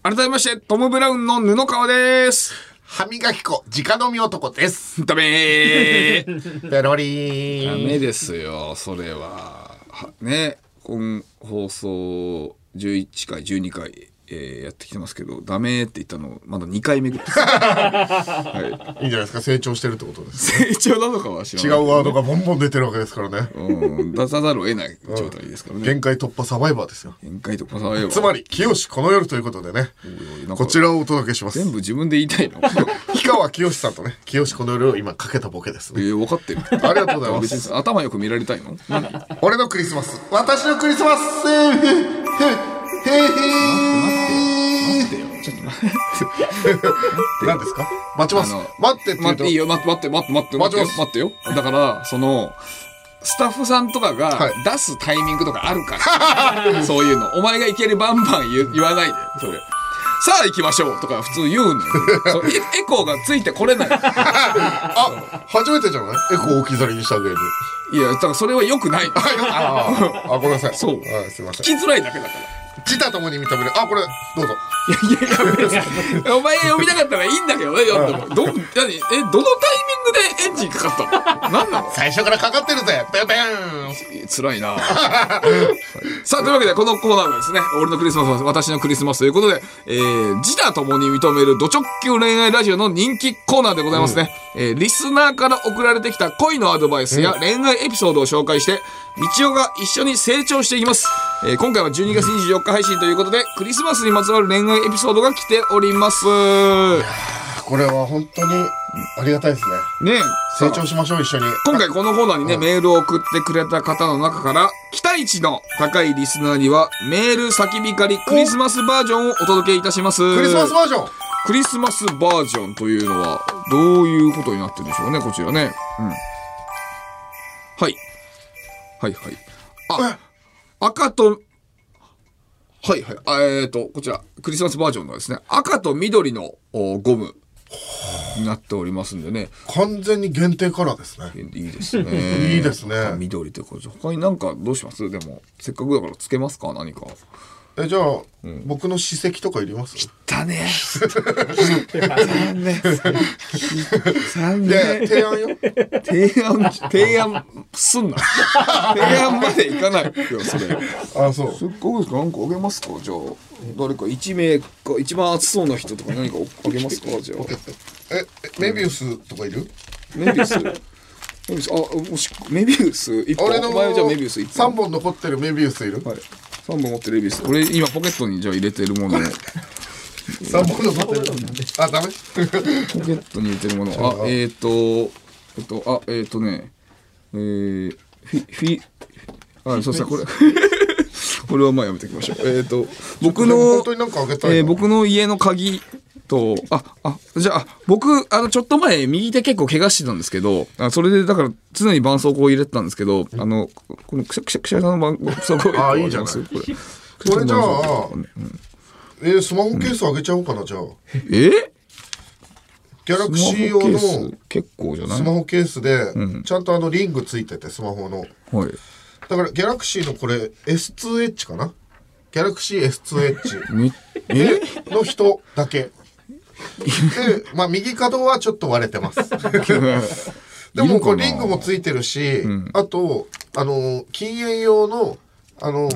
改めましてトム・ブラウンの布川です。歯磨き粉直飲み男です。ダメー。ペロリダーメですよそれは。はね今放送11回12回、えーやってきてますけどダメって言ったのまだ2回目ぐらいです、はい。いんじゃないですか成長してるってことです。成長なのかは知らない。違うワードがボンボン出てるわけですからね。うん、出さざるを得ない状態ですからね。限界突破サバイバーですよ。限界とかさえばつまり清この夜ということでね。こちらをお届けします。全部自分で言いたいの？氷川きよしさんとね清この夜を今かけたボケですえねー、分かってる。ありがとうございます。頭よく見られたいの？俺のクリスマス。私のクリスマスへへへへ待ってよ。ちょっと待って。何ですか？待ちます待ってって言うと待っていいよ、待って待って待って待って待ってよ待ってよ。だから、その、スタッフさんとかがはい出すタイミングとかあるから。そういうの。お前がいけるバンバン言う言わないで。それ。さあ行きましょうとか普通言うのよ。そうエエコーがついてこれない。あ初めてじゃない？エコー置き去りにしてあげるいや、だからそれは良くない。あよああごめんなさいそうはいすいません聞きづらいだけだから。自他ともに認める。あこれどうぞ。いやいやお前が読みたかったらいいんだけどね、読んで。も。ど、何？え、どのタイミングでエンジンかかったの何なの？最初からかかってるぜ。ペンペン。辛いな。さあ、というわけで、このコーナーはですね、俺のクリスマスは私のクリスマスということで、えー、自他ともに認めるド直球恋愛ラジオの人気コーナーでございますね。えー、リスナーから送られてきた恋のアドバイスや恋愛エピソードを紹介して、道夫が一緒に成長していきます。えー、今回は12月24日配信ということで、クリスマスにまつわる恋愛エピソードが来ております。これは本当にありがたいですねね成長しましょう一緒に今回このコーナーにね、メールを送ってくれた方の中から、期待値の高いリスナーには、メール先光クリスマスバージョンをお届けいたします。クリスマスバージョン？クリスマスバージョンというのは、どういうことになってるんでしょうね、こちらね。うん。はい。はいはい。あ、赤と、はいはい。あえっ、と、こちら、クリスマスバージョンのですね、赤と緑のおゴムになっておりますんでね。完全に限定カラーですねいいですね。いいですね赤緑ということで他になんかどうします？でも、せっかくだからつけますか？何か。えじゃあ、僕の史跡とかいります？だね。残念。提案よ提案、提案すんな。提案までいかないよ、それ。あそうせっかくですかなんかあげますか？じゃあ。誰か1名か、一番熱そうな人とか何かあげますか？じゃあ。ええメビウスとかいる？メビウス。メビウス、あ、もし、メビウス一本。俺のお前じゃあメビウス一本。3本残ってるメビウスいる、はい。3本持ってるエビス。俺今ポケットにじゃあ入れてるものを。3本残ってるあダメ？ポケットに入れてるもの。あ、えっ、ー、と、えっと、あ、えっ、ー、とね、えー、フィ、フィ、あ、そうさ、これ。これはまあやめておきましょう。えっ、ー、と、僕のえー僕の家の鍵と、あ、あ、じゃあ、僕、あの、ちょっと前、右手結構怪我してたんですけど、あそれで、だから、常に絆創膏を入れてたんですけど、あの、このくしゃくしゃくしゃの絆創膏あいいじゃない。これ。これじゃあうん。えースマホケースあげちゃおうかなじゃあ。え？ギャラクシー用スの結構じゃない？スマホケースで、ちゃんとあのリングついててスマホの。はい。だからギャラクシーのこれ S2H かな？ギャラクシー S2H めえ？の人だけでまあ右角はちょっと割れてます。でもこれリングもついてるし、あとあの禁煙用のあの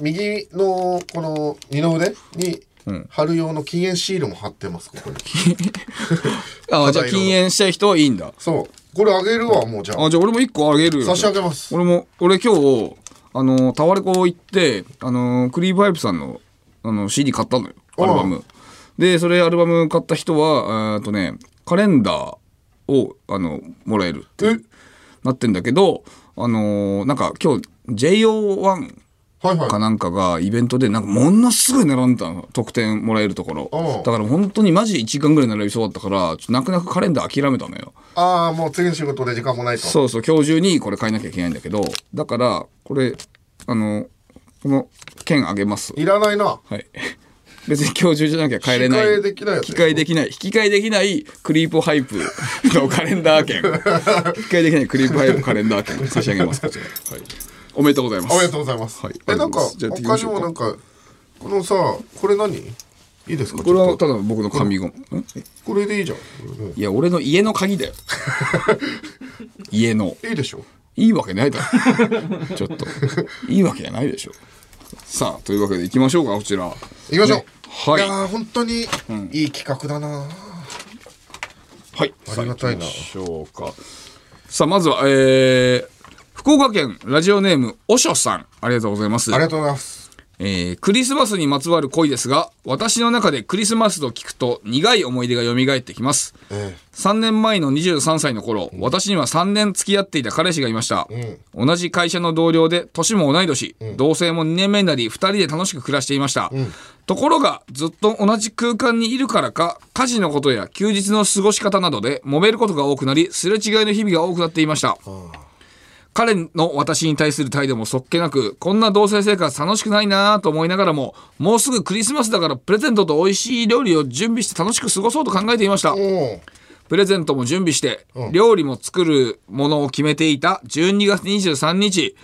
右のこの二の腕に貼る用の禁煙シールも貼ってますここに。あじゃあ禁煙したい人はいいんだ。そう。これあげるわもうじゃあ。あじゃあ俺も一個あげるよ。差し上げます。俺も、俺今日、あの、タワレコ行って、あの、クリープハイプさんの、あの、CD 買ったのよ。アルバム。で、それアルバム買った人は、えーっとね、カレンダーを、あの、もらえるってなってんだけど、あのーなんか今日 JO1 はいはい。かなんかがイベントでなんかものすごい並んでたの。特典もらえるところ。うんだから本当にマジで1時間ぐらい並びそうだったからちょっと泣く泣くカレンダー諦めたのよ。ああもう次の仕事で時間もないと。そうそう今日中にこれ買いなきゃいけないんだけどだからこれあのこの券あげます。いらないな。はい。別に今日中じゃなきゃ帰れない。引き換えできない引き換えできない。引き換えできないクリープハイプのカレンダー券。引き換えできないクリープハイプカレンダー券差し上げます。こちら。はい。おめでとうございます。おめでとうございます、はいえなんかじゃあ他にもなんかこのさこれ何いいですかこれはただ僕の紙ゴム。これでいいじゃんいや、俺の家の鍵だよ。家の。いいでしょいいわけないだろ。ちょっと。いいわけじゃないでしょ。さあ、というわけで行きましょうか、こちら。行きましょう、ねはいいやー本当にいい企画だな、はい。ありがたいなしょうか。さあ、まずは、えー、福岡県ラジオネーム、おしょさん。ありがとうございます。ありがとうございますえークリスマスにまつわる恋ですが、私の中でクリスマスと聞くと苦い思い出が蘇ってきます。え3年前の23歳の頃、私には3年付き合っていた彼氏がいました。同じ会社の同僚で、年も同い年、同棲も2年目になり、2人で楽しく暮らしていました。ところが、ずっと同じ空間にいるからか、家事のことや休日の過ごし方などで揉めることが多くなり、すれ違いの日々が多くなっていました。彼の私に対する態度もそっけなく、こんな同棲生活楽しくないなぁと思いながらも、もうすぐクリスマスだからプレゼントと美味しい料理を準備して楽しく過ごそうと考えていました。プレゼントも準備して、料理も作るものを決めていた12月23日、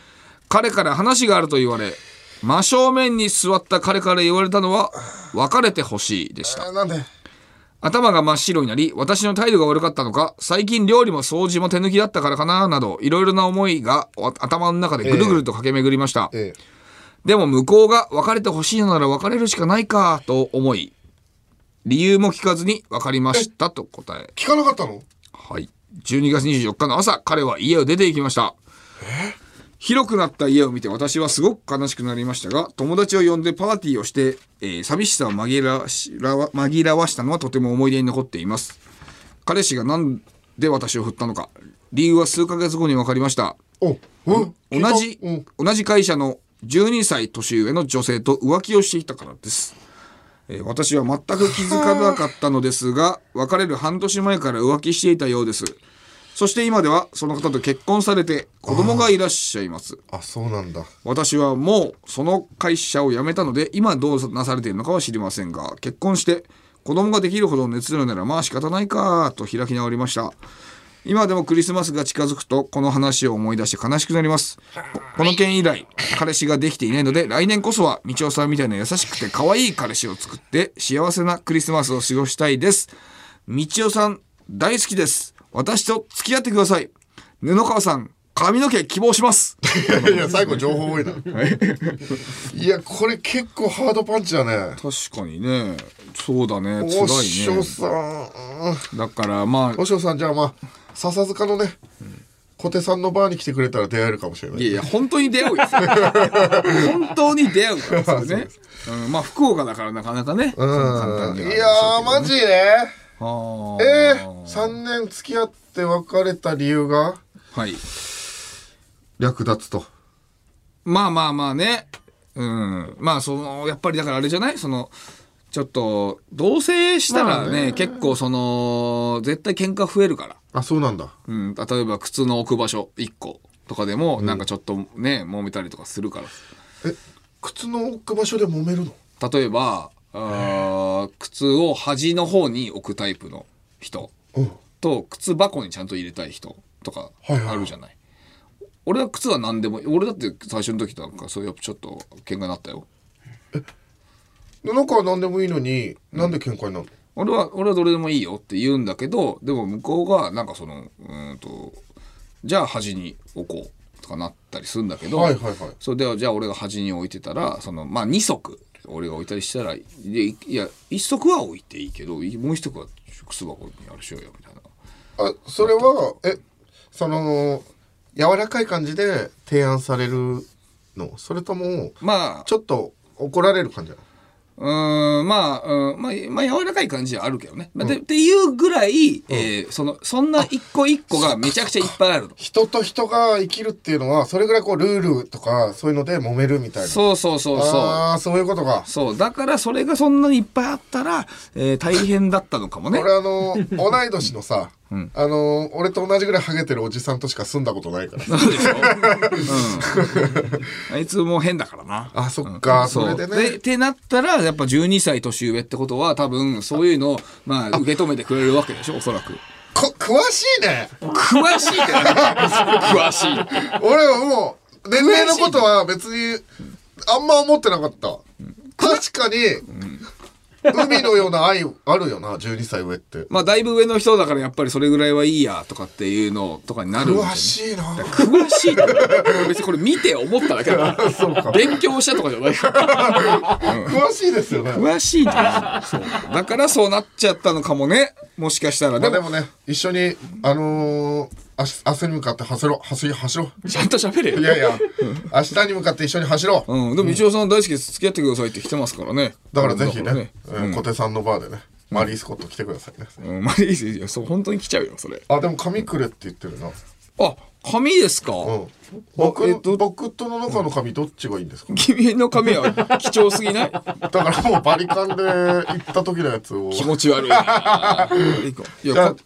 彼から話があると言われ、真正面に座った彼から言われたのは、別れてほしいでした。頭が真っ白になり、私の態度が悪かったのか、最近料理も掃除も手抜きだったからかな、など、いろいろな思いがお頭の中でぐるぐると駆け巡りました。えでも向こうが別れてほしいのなら別れるしかないか、と思い、理由も聞かずに別りましたと答え。聞かなかったの？はい。12月24日の朝、彼は家を出て行きました。広くなった家を見て私はすごく悲しくなりましたが、友達を呼んでパーティーをして、えー寂しさを紛らわしらわ紛らわしたのはとても思い出に残っています。彼氏がなんで私を振ったのか、理由は数ヶ月後に分かりました。同じ、うん同じ会社の12歳年上の女性と浮気をしていたからです。えー私は全く気づかなかったのですが、別れる半年前から浮気していたようです。そして今ではその方と結婚されて子供がいらっしゃいます。あそうなんだ。私はもうその会社を辞めたので今どうなされているのかは知りませんが結婚して子供ができるほど熱量ならまあ仕方ないかと開き直りました。今でもクリスマスが近づくとこの話を思い出して悲しくなります。この件以来彼氏ができていないので来年こそは道夫さんみたいな優しくて可愛い彼氏を作って幸せなクリスマスを過ごしたいです。道夫さん大好きです私と付き合ってください。布川さん髪の毛希望します。いや最後情報多いな。いやこれ結構ハードパンチだね。確かにね。そうだね。辛おしょいねさん。だからまあおしょさんじゃあまあ笹塚のね小手さんのバーに来てくれたら出会えるかもしれない。いやいや本当に出会うよ。本当に出会うからそれね。うん、まあ福岡だからなかなかね、その簡単にはいやーマジで？あーえー、3年付き合って別れた理由が？はい。略奪と。まあまあまあね。うん。まあそのやっぱりだからあれじゃない？そのちょっと同棲したらね,、結構その絶対喧嘩増えるから。あそうなんだ。うん、例えば靴の置く場所1個とかでもなんかちょっとね、揉めたりとかするから。え靴の置く場所で揉めるの？例えばあー靴を端の方に置くタイプの人。うんと靴箱にちゃんと入れたい人とかはいはい。あるじゃない。俺は靴は何でも俺だって最初の時なんかそういうちょっと喧嘩になったよ。なんかは何でもいいのに、なんで喧嘩になるの？俺は俺はどれでもいいよって言うんだけどでも向こうがなんかそのうーんとじゃあ端に置こうとかなったりするんだけど、はいはいはい。それではじゃあ俺が端に置いてたらそのまあ2足俺が置いたりしたらいやいや1足は置いていいけどいもう1足は靴箱にあれしようよみたいな。あそれはえその柔らかい感じで提案されるの？それともまあちょっと怒られる感じなの？うーん、まあ、うん、まあ、まあ、柔らかい感じはあるけどね。まあでっていうぐらい、えーその、そんな一個一個がめちゃくちゃいっぱいあるの。人と人が生きるっていうのはそれぐらいこうルールとかそういうので揉めるみたいなそうそうそうそう。ああそういうことかそう。だから、それがそんなにいっぱいあったら、えー大変だったのかもね。俺あの同い年のさ、あの俺と同じぐらいハゲてるおじさんとしか住んだことないから。そうでしょ、うん、あいつも変だからな。あそっか、そうそれでね。でってなったらやっぱ12歳年上ってことは多分そういうのをまあ受け止めてくれるわけでしょおそらく。こ詳しいね。詳しいって。何 詳しい。俺はもう年齢のことは別にあんま思ってなかった。確かに海のような愛あるよな12歳上って。まあだいぶ上の人だからやっぱりそれぐらいはいいやとかっていうのとかになるんじゃない？詳しいな。詳しいって別にこれ見て思っただけだ勉強したとかじゃないから。詳しいですよね。詳しいそう。だからそうなっちゃったのかもね。もしかしたら。でもまあでもね一緒にあのー、明日に向かって走ろう。走り走ろちゃんと喋れよ。ういやいや。明日に向かって一緒に走ろう。うん、でも一応さん大好きです。付き合ってくださいって来てますからね。だからぜひだねうん。小手さんのバーでねマリースコット来てくださいね。うん、まあいいですよそう本当に来ちゃうよそれ。あでも髪くれって言ってるな。あ髪ですか、うん。僕えっと僕との中の髪どっちがいいんですか？君の髪は貴重すぎない？だからもうバリカンで行った時のやつを。気持ち悪いな。いいかいや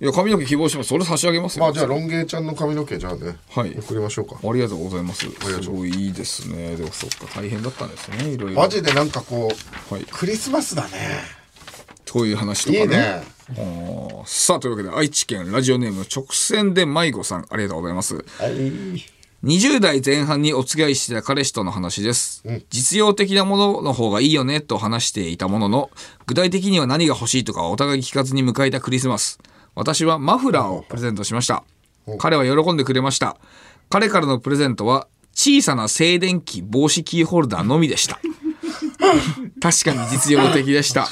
いや髪の毛希望します。それ差し上げますよ。まあじゃあロン毛ちゃんの髪の毛じゃあね、はい。送りましょうか。ありがとうございます。すごいいいですね。でもそっか大変だったんですねいろいろ。マジでなんかこう、はい。クリスマスだね。こういう話とかね。いいね。さあというわけで愛知県ラジオネーム直線で迷子さんありがとうございます。はい。20代前半にお付き合いしてた彼氏との話です、実用的なものの方がいいよねと話していたものの具体的には何が欲しいとかはお互い聞かずに迎えたクリスマス私はマフラーをプレゼントしました。彼は喜んでくれました。彼からのプレゼントは小さな静電気防止キーホルダーのみでした。確かに実用的でした。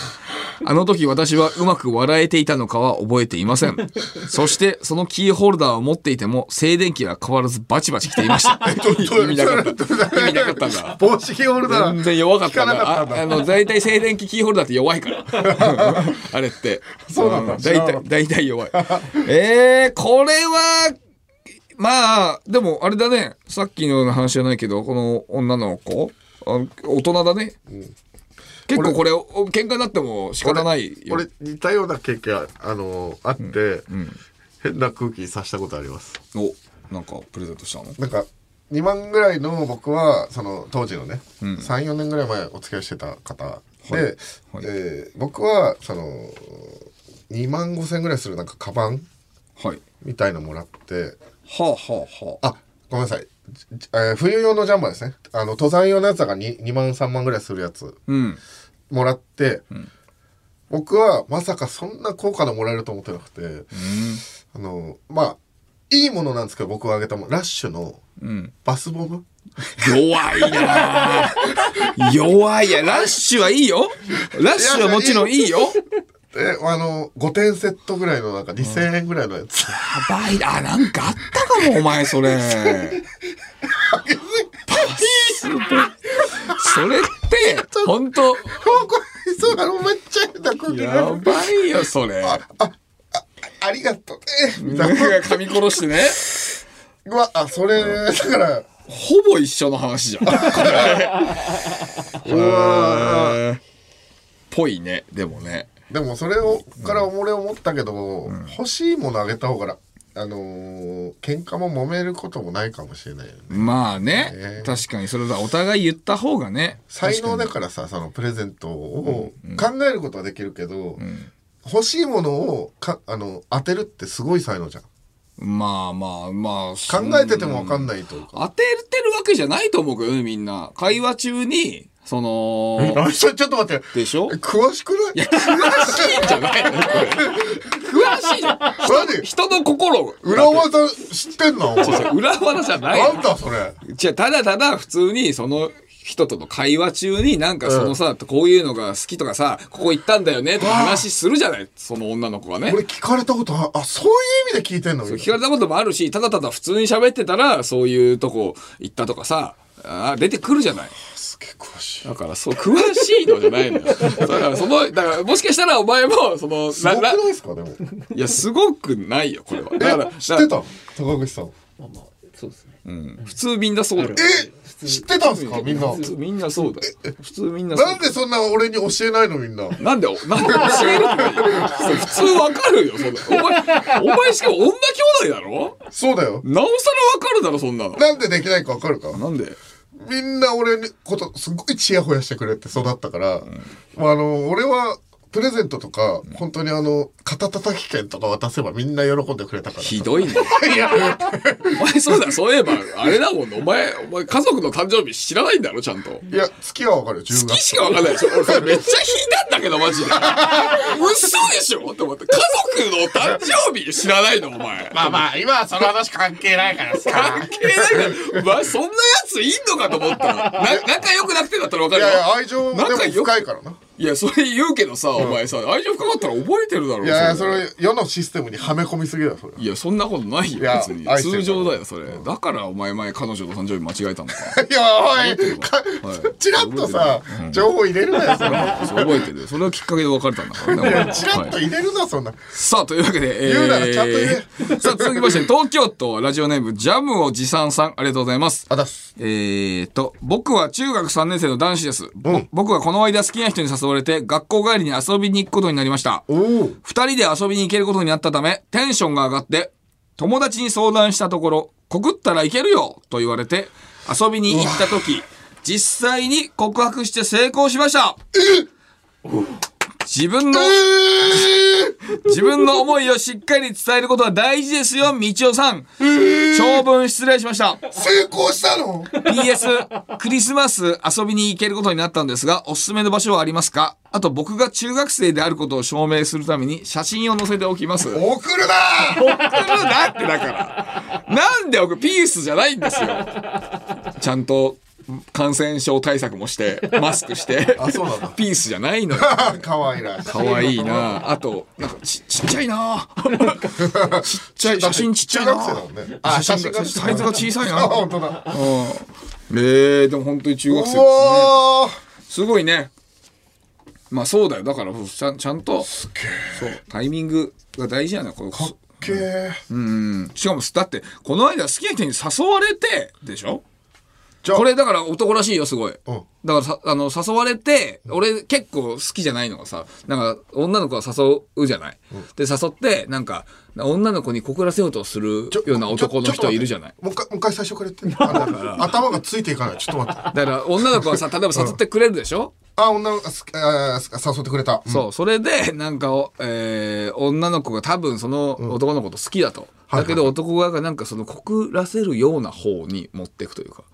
あの時私はうまく笑えていたのかは覚えていません。そしてそのキーホルダーを持っていても静電気は変わらずバチバチ来ていました。意味なかった。意味なかったんだ。帽子キーホルダー全然弱かったんだだ。ああの、大体静電気キーホルダーって弱いから。あれって。そうなんだ大体、大体弱い。えー、これは、まあ、でもあれだね。さっきのような話じゃないけど、この女の子、あ大人だね。結構これ、お喧嘩になっても仕方ないよ。俺似たような経験あのあって、変な空気さしたことあります。お、なんかプレゼントしたの？なんか2万ぐらいの僕はその当時のね、34年ぐらい前お付き合いしてた方で、はい。えー僕はその2万5千ぐらいするなんかカバンはい。みたいのもらってはあはあはあ。あごめんなさい、じえー冬用のジャンバーですね。あの登山用のやつが 2, 2万3万ぐらいするやつ。うん。もらって、僕はまさかそんな高価なもらえると思ってなくて、あのまあいいものなんですけど僕があげたものラッシュのうん。バスボム？弱いなあ 弱いやラッシュはいいよ。ラッシュはもちろんいいよ。であの5点セットぐらいのなんか2000円ぐらいのやつ、やばいあなんかあったかもお前それ。それ本当。これそうあのめっちゃ変な空気やがばいよそれ。ありがとうね。みたいな噛み殺してね。うわあそれだから。ほぼ一緒の話じゃん。こ れうわぽいねでもね。でもそれをから俺思ったけど、欲しいものあげた方があのー、喧嘩も揉めることもないかもしれないよね。まあね。ね。確かにそれだお互い言った方がね。才能だからさそのプレゼントを考えることはできるけど、欲しいものをかあの当てるってすごい才能じゃん。まあまあまあ考えてても分かんないというか、当ててるわけじゃないと思うけどねみんな。会話中にそのあちょっと待って。でしょ？え詳しくない？いや詳しいんじゃないのこれ 詳しいじゃん何？人の心を。裏技知ってんの？お前裏技じゃない。あんたそれ？じゃただただ普通にその人との会話中になんかそのさ、こういうのが好きとかさここ行ったんだよねとか話するじゃないその女の子がね。俺聞かれたことああそういう意味で聞いてんの？聞かれたこともあるしただただ普通に喋ってたらそういうとこ行ったとかさあ出てくるじゃない。すげえ詳しい。だからそう詳しいのじゃないのよ。だからそのだからもしかしたらお前もそのすごくないですか？でも。いやすごくないよこれは。だからえ知ってた？高口さん。まあまあそうですね。うん。普通みんなそうだよ。え？知ってたんですか？みんな。普通みんなそうだよ。普通みんななんでそんな俺に教えないのみんな？なんでなんで教えるってそれ普通わかるよそんなお前お前しかも女兄弟だろ？そうだよ。なおさらわかるだろそんなの。なんでできないかわかるか？なんで？みんな俺のことすごいチヤホヤしてくれて育ったから、まあ、あの俺はプレゼントとか本当にあの肩たたき券とか渡せばみんな喜んでくれたからひどいね。いや。お前そうだそういえばあれだもんねお前お前家族の誕生日知らないんだろちゃんと。いや月はわかるよ10月月しかわかんないでしょ。俺それめっちゃ引いたんだけどマジで。嘘でしょ？って思って。家族の誕生日知らないのお前。まあまあ今はその話関係ないからさ。関係ないから。お前そんなやついんのかと思った。らな仲良くなくてだったらわかるよ。いやいや愛情でも深いからないやそれ言うけどさ、お前さ愛情深かったら覚えてるだろいやいやそれ。世のシステムにはめ込みすぎだよそれ。いやそんなことないよ別に。通常だよそれ。だからお前前彼女の誕生日間違えたのか。いやおいチラッとさ情報入れるなよそれ。覚えてる。それがきっかけで別れたんだからねチラッとはい入れるなそんな。さあというわけで、え言うならちゃんとさあ続きまして東京都ラジオネームジャムを持参さんありがとうございます。あだす。えーと、僕は中学3年生の男子です。ぼ僕はこの間好きな人に誘われて学校帰りに遊びに行くことになりました。おお二人で遊びに行けることになったため、テンションが上がって、友達に相談したところ、告ったらいけるよと言われて、遊びに行った時、実際に告白して成功しました。自分の、自分の思いをしっかり伝えることは大事ですよ、みちおさん。長文失礼しました。成功したの？PS クリスマス遊びに行けることになったんですがおすすめの場所はありますか？あと僕が中学生であることを証明するために写真を載せておきます。送る送るななってだから。なんで僕ピースじゃないんですよ。ちゃんと感染症対策もして マスクしてあそうなんだ。ピースじゃないのよ。かわいらしい。かわいいなあと なんかちちっちゃいな。ちっちゃい写真ちっちゃいな。ね。あ写真がサイズが小さいあな。本当だ。えー、でも本当に中学生ですね。すごいね。まあそうだよ。だからちゃんちゃんとそうタイミングが大事やねこれかっけー。うん。しかもだってこの間好きな人に誘われてでしょ？これだから男らしいよすごい、うん。だからさあの誘われて俺結構好きじゃないのがさなんか女の子が誘うじゃない、で誘ってなんか女の子に告らせようとするような男の人いるじゃない。もう一回もう一回最初から言って。あの頭がついていかない。ちょっと待って。だから女の子はさ例えば誘ってくれるでしょ、あ女の子誘ってくれた。そう、それで、なんかお、えー女の子が多分その男の子と好きだと。はいだけど男側がなんかその告らせるような方に持っていくというか。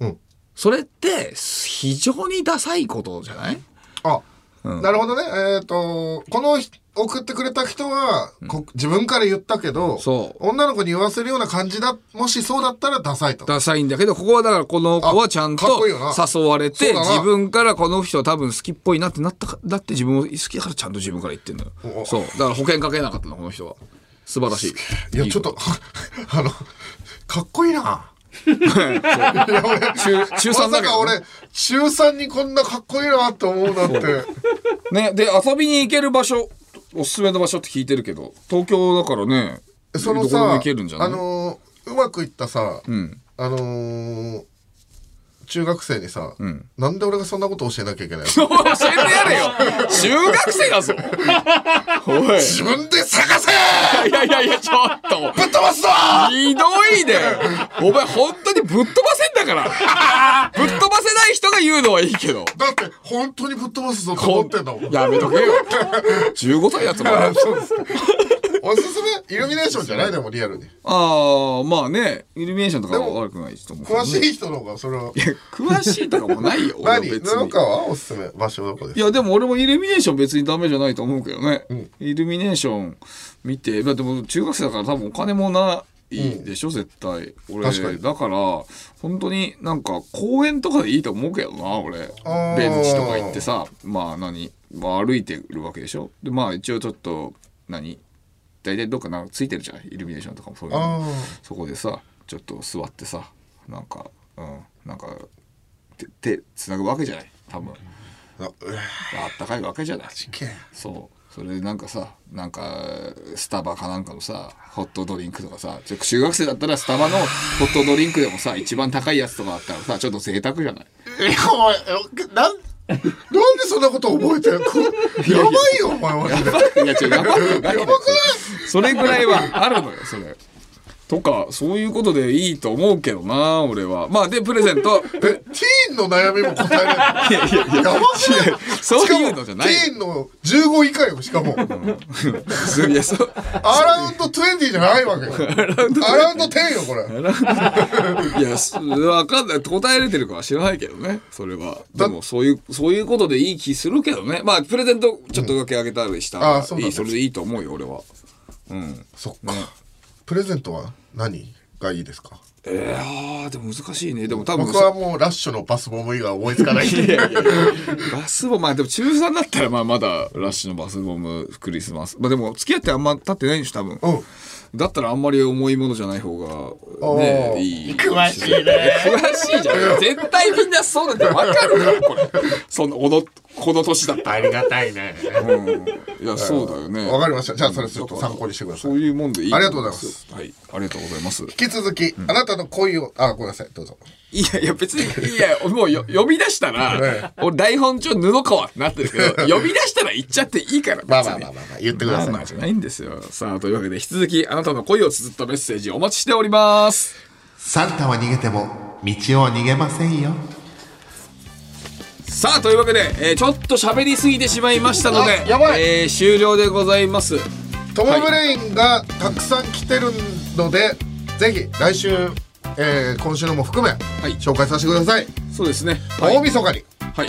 うん。それって、非常にダサいことじゃない？あ、なるほどね。えっ、とこのひ送ってくれた人は、こ自分から言ったけどそう。女の子に言わせるような感じだもしそうだったらダサいと。ダサいんだけど、ここはだからこの子はちゃんと誘われて、そうだな。自分からこの人多分好きっぽいなってなったか、だって自分を好きだからちゃんと自分から言ってんのよ。おそう。だから保険かけなかったの、この人は。素晴らしい。いやちょっと。あのかっこいいな中、中3だけどね、まさか俺中3にこんなかっこいいなって思うなんて。ね、で、遊びに行ける場所、おすすめの場所って聞いてるけど、東京だからね、そのどこでもさ行けるんじゃない？あのーうまくいったさ、うん。あのー中学生にさ、んなんで俺がそんなこと教えなきゃいけないの？教えてやれよ中学生だぞおい。自分で探せいやいやいや、ちょっと。ぶっ飛ばすぞひどいね。お前本当にぶっ飛ばせんだから。ぶっ飛ばせない人が言うのはいいけど。だって本当にぶっ飛ばすぞと思ってんだもんやめとけよ。15歳やつら。そうですかおすすめ？イルミネーションじゃない？でもリアルに。ああ、まあね、イルミネーションとかは悪くないと思う。詳しい人の方がそれは。いや、詳しいとかもないよ。何別に。布川はおすすめ。場所どこですいやでも俺もイルミネーション別にダメじゃないと思うけどね、イルミネーション見てまあでも中学生だから多分お金もないでしょ、絶対。俺確かに。だから本当になんか公園とかでいいと思うけどな俺。ベンチとか行ってさまあ何、まあ、歩いてるわけでしょ。でまあ一応ちょっと何？大体どっかなんかついてるじゃんイルミネーションとかもそういうの。あそこでさちょっと座ってさなんか、うん、なんか手手つなぐわけじゃない？多分。あったかいわけじゃない？そう。それでなんかさなんかスタバかなんかのさホットドリンクとかさちょ中学生だったらスタバのホットドリンクでもさ一番高いやつとかあったらさちょっと贅沢じゃない？えお前えなん？なんでそんなこと覚えてるくやばいよお前マジで。いや違う。やばくないやばくない？それぐらいはあるのよそれとかそういうことでいいと思うけどな俺は。まあでプレゼント。えティーンの悩みも答えられるやばくない？そういうのじゃない。ティーンの15以下よしかも。いやそう。アラウンド20じゃないわけよ。アラウンド10よこれ。いやすわかんない。答えれてるかは知らないけどねそれは。でもそういうそういうことでいい気するけどね。まあプレゼントちょっとだけあげたりしたうなんだ。いいそれでいいと思うよ俺は。うん。そっかプレゼントは何がいいですか？えー、でも難しいね。でも多分僕はもうラッシュのバスボム以外思いつかない。バスボムまあでも中3だったらまあまだラッシュのバスボムクリスマス。まあでも付き合ってあんま経ってないんでしょ多分。うんだったらあんまり重いものじゃない方がねいい。詳しいね。詳しいじゃん。絶対みんなそうなんて分かるからこれ。そのこのこの年だったら。ありがたいね。うん。いやそうだよね。わかりました。じゃあそれちょっと参考にしてください。そういうもんでいいありがとうございます。はい。ありがとうございます。引き続き、あなたの恋をあごめんなさい。どうぞいやいや別にいやもうよ呼び出したら、え俺台本上布川ってなってるけど 呼び出したら言っちゃっていいからまあまあまあまあまあ言ってください。まあまあじゃないんですよ。さあというわけで引き続きあなたの恋を綴ったメッセージお待ちしております。サンタは逃げても道を逃げませんよ。さあというわけで、えーちょっと喋りすぎてしまいましたのであやばい。えー終了でございます。トム・ブレインがたくさん来てるので、ぜひ来週、えー今週のも含め、い。紹介させてください、そうですね。はい。大晦日に。はい、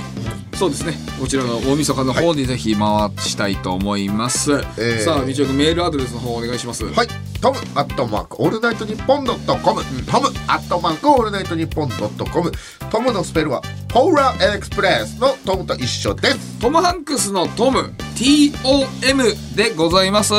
そうですね。こちらの大晦日の方にぜひ回したいと思います。えーさあ、みちおくんメールアドレスの方お願いします。はい。トムアットマークオールナイトニッポンドットコムトムアットマークオールナイトニッポンドットコムトムのスペルはポーラーエクスプレスのトムと一緒です。トム・ハンクスのトム。TOM でございます。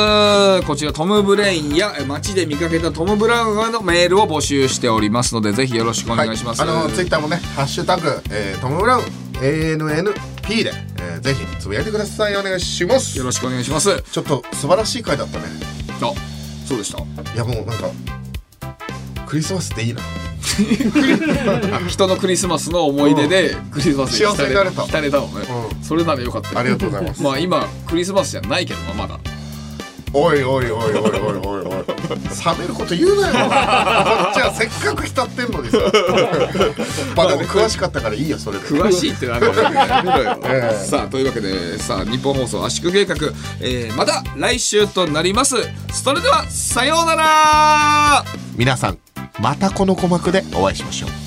こちらトム・ブレインやえ街で見かけたトム・ブラウンへのメールを募集しておりますのでぜひよろしくお願いします、あのツイッターもね「ハッシュタグ、えートム・ブラウン ANNP」で、えーぜひつぶやいてください。お願いします。よろしくお願いします。ちょっと素晴らしい回だったね。あそうでした？いやもうなんかクリスマスっていいな。人のクリスマスの思い出でクリスマスに浸れたのね、うそれならよかったよ。ありがとうございます。まあ今クリスマスじゃないけどなまだおいおいおいおいおいおい。おい冷めること言うなよ。こっちはせっかく浸ってんのにさ。まあでも詳しかったからいいよそれで。詳しいってなんだよええ。さあというわけでさあ日本放送圧縮計画、えーまた来週となります。それではさようなら。皆さんまたこの鼓膜でお会いしましょう